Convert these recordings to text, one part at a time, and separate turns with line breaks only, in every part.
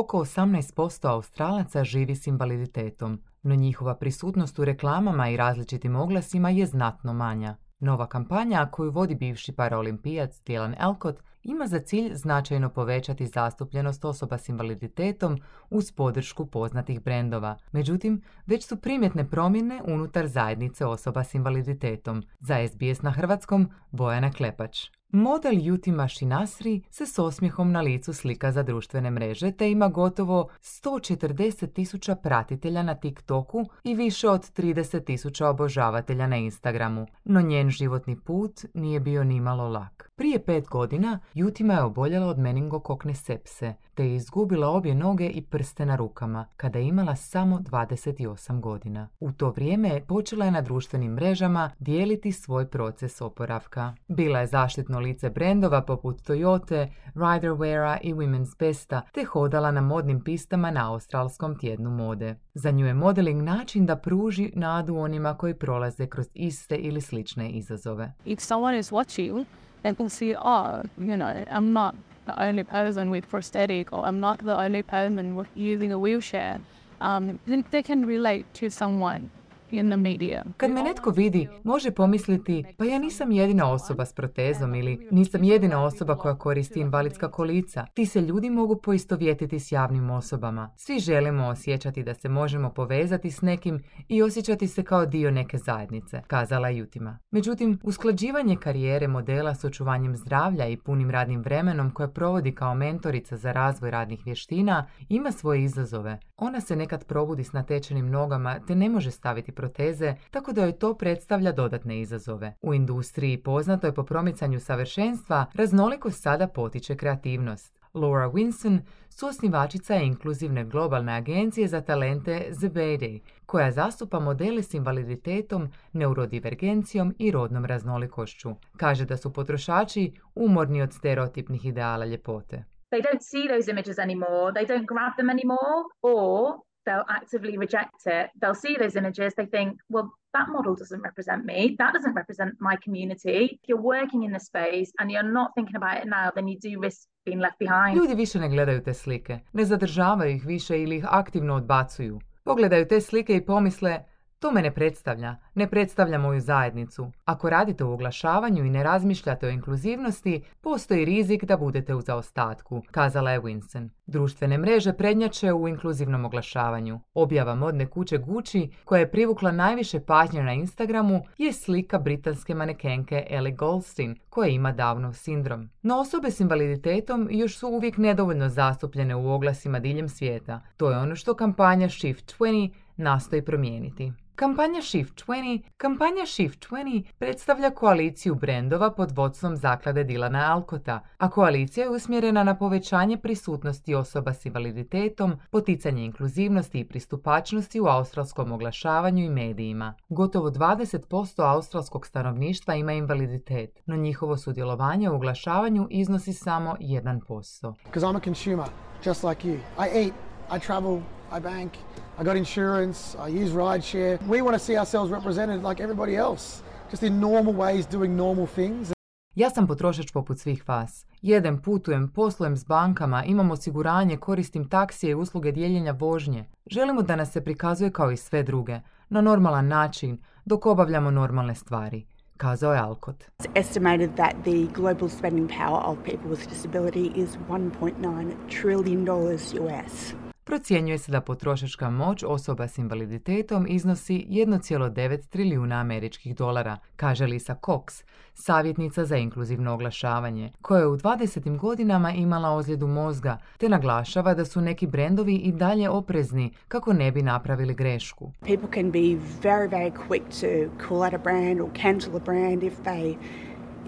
oko 18% Australaca živi s invaliditetom, no njihova prisutnost u reklamama i različitim oglasima je znatno manja. Nova kampanja koju vodi bivši paraolimpijac Dylan Elcott ima za cilj značajno povećati zastupljenost osoba s invaliditetom uz podršku poznatih brendova. Međutim, već su primjetne promjene unutar zajednice osoba s invaliditetom. Za SBS na hrvatskom Bojana Klepač. Model Juti Mašinasri se s osmijehom na licu slika za društvene mreže te ima gotovo 140 tisuća pratitelja na TikToku i više od 30 tisuća obožavatelja na Instagramu. No njen životni put nije bio nimalo lak. Prije pet godina Jutima je oboljela od meningokokne sepse, te je izgubila obje noge i prste na rukama, kada je imala samo 28 godina. U to vrijeme počela je na društvenim mrežama dijeliti svoj proces oporavka. Bila je zaštitno lice brendova poput Toyota, Riderweara i Women's Besta, te hodala na modnim pistama na australskom tjednu mode. Za nju je modeling način da pruži nadu onima koji prolaze kroz iste ili slične izazove.
If someone is watching, they can see, oh, you know, I'm not the only person with prosthetic or I'm not the only person using a wheelchair. Um, they can relate to someone.
Kad me netko vidi, može pomisliti pa ja nisam jedina osoba s protezom ili nisam jedina osoba koja koristi invalidska kolica. Ti se ljudi mogu poistovjetiti s javnim osobama. Svi želimo osjećati da se možemo povezati s nekim i osjećati se kao dio neke zajednice, kazala Jutima. Međutim, usklađivanje karijere modela s očuvanjem zdravlja i punim radnim vremenom koje provodi kao mentorica za razvoj radnih vještina ima svoje izazove. Ona se nekad probudi s natečenim nogama te ne može staviti proteze, tako da joj to predstavlja dodatne izazove. U industriji poznatoj po promicanju savršenstva, raznolikost sada potiče kreativnost. Laura Winson, suosnivačica inkluzivne globalne agencije za talente The Bayday, koja zastupa modele s invaliditetom, neurodivergencijom i rodnom raznolikošću. Kaže da su potrošači umorni od stereotipnih ideala ljepote.
They don't see those images anymore, they don't grab them anymore, or they'll actively reject it. They'll see those images, they think, well, that model doesn't represent me, that doesn't represent my community. If you're working in the space and you're not thinking about it now, then you do risk being left behind.
Ljudi više ne gledaju te slike, ne zadržavaju ih više ili ih aktivno odbacuju. Pogledaju te slike i pomisle, to me ne predstavlja, ne predstavlja moju zajednicu. Ako radite u oglašavanju i ne razmišljate o inkluzivnosti, postoji rizik da budete u zaostatku, kazala je Winston. Društvene mreže prednjače u inkluzivnom oglašavanju. Objava modne kuće Gucci, koja je privukla najviše pažnje na Instagramu, je slika britanske manekenke Ellie Goldstein, koja ima Downov sindrom. No osobe s invaliditetom još su uvijek nedovoljno zastupljene u oglasima diljem svijeta. To je ono što kampanja Shift 20 nastoji promijeniti. Kampanja Shift 20 Kampanja Shift 20 predstavlja koaliciju brendova pod vodstvom zaklade Dilana Alkota, a koalicija je usmjerena na povećanje prisutnosti osoba s invaliditetom, poticanje inkluzivnosti i pristupačnosti u australskom oglašavanju i medijima. Gotovo 20% australskog stanovništva ima invaliditet, no njihovo sudjelovanje u oglašavanju iznosi samo 1%.
Because I'm a consumer, just like you. I eat, I travel, I bank, I got insurance, I use rideshare. We want to see ourselves represented like everybody else, just in normal ways doing normal things.
Ja sam potrošač poput svih vas. Jedem, putujem, poslujem s bankama, imam osiguranje, koristim taksije i usluge dijeljenja vožnje. Želimo da nas se prikazuje kao i sve druge, na normalan način, dok obavljamo normalne stvari kazao je Alcott.
It's estimated that the global spending power of people with disability is 1.9 trillion dollars US.
Procjenjuje se da potrošačka moć osoba s invaliditetom iznosi 1,9 trilijuna američkih dolara, kaže Lisa Cox, savjetnica za inkluzivno oglašavanje, koja je u 20. godinama imala ozljedu mozga, te naglašava da su neki brendovi i dalje oprezni kako ne bi napravili grešku.
People can be very, very quick to call out a brand or cancel a brand if they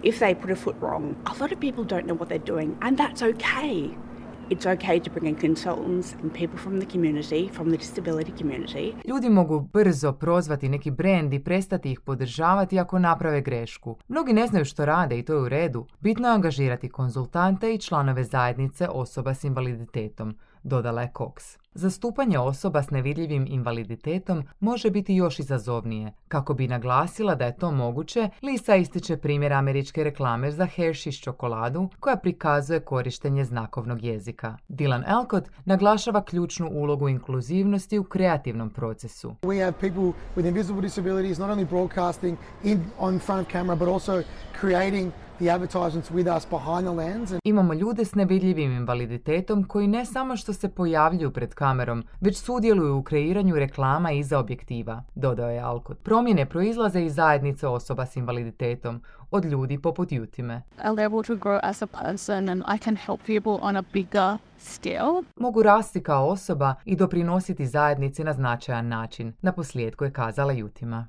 if they put a foot wrong. A lot of people don't know what they're doing, and that's okay. It's okay to bring in consultants and people from the community, from the disability community.
Ljudi mogu brzo prozvati neki brend i prestati ih podržavati ako naprave grešku. Mnogi ne znaju što rade i to je u redu. Bitno je angažirati konzultante i članove zajednice osoba s invaliditetom, dodala je Cox. Zastupanje osoba s nevidljivim invaliditetom može biti još izazovnije. Kako bi naglasila da je to moguće, Lisa ističe primjer američke reklame za Hershey's čokoladu koja prikazuje korištenje znakovnog jezika. Dylan Alcott naglašava ključnu ulogu inkluzivnosti u kreativnom procesu.
We have people with invisible disabilities not only broadcasting in on front of camera but also creating the advertisements with us behind the lens. And
Imamo ljude s nevidljivim invaliditetom koji ne samo što se pojavljuju pred kamerom, već sudjeluju u kreiranju reklama iza objektiva, dodao je Alcott. Promjene proizlaze iz zajednice osoba s invaliditetom, od ljudi poput Jutime.
I'm able to grow as a person and I can help people on a bigger scale.
Mogu rasti kao osoba i doprinositi zajednici na značajan način, na posljedku je kazala Jutima.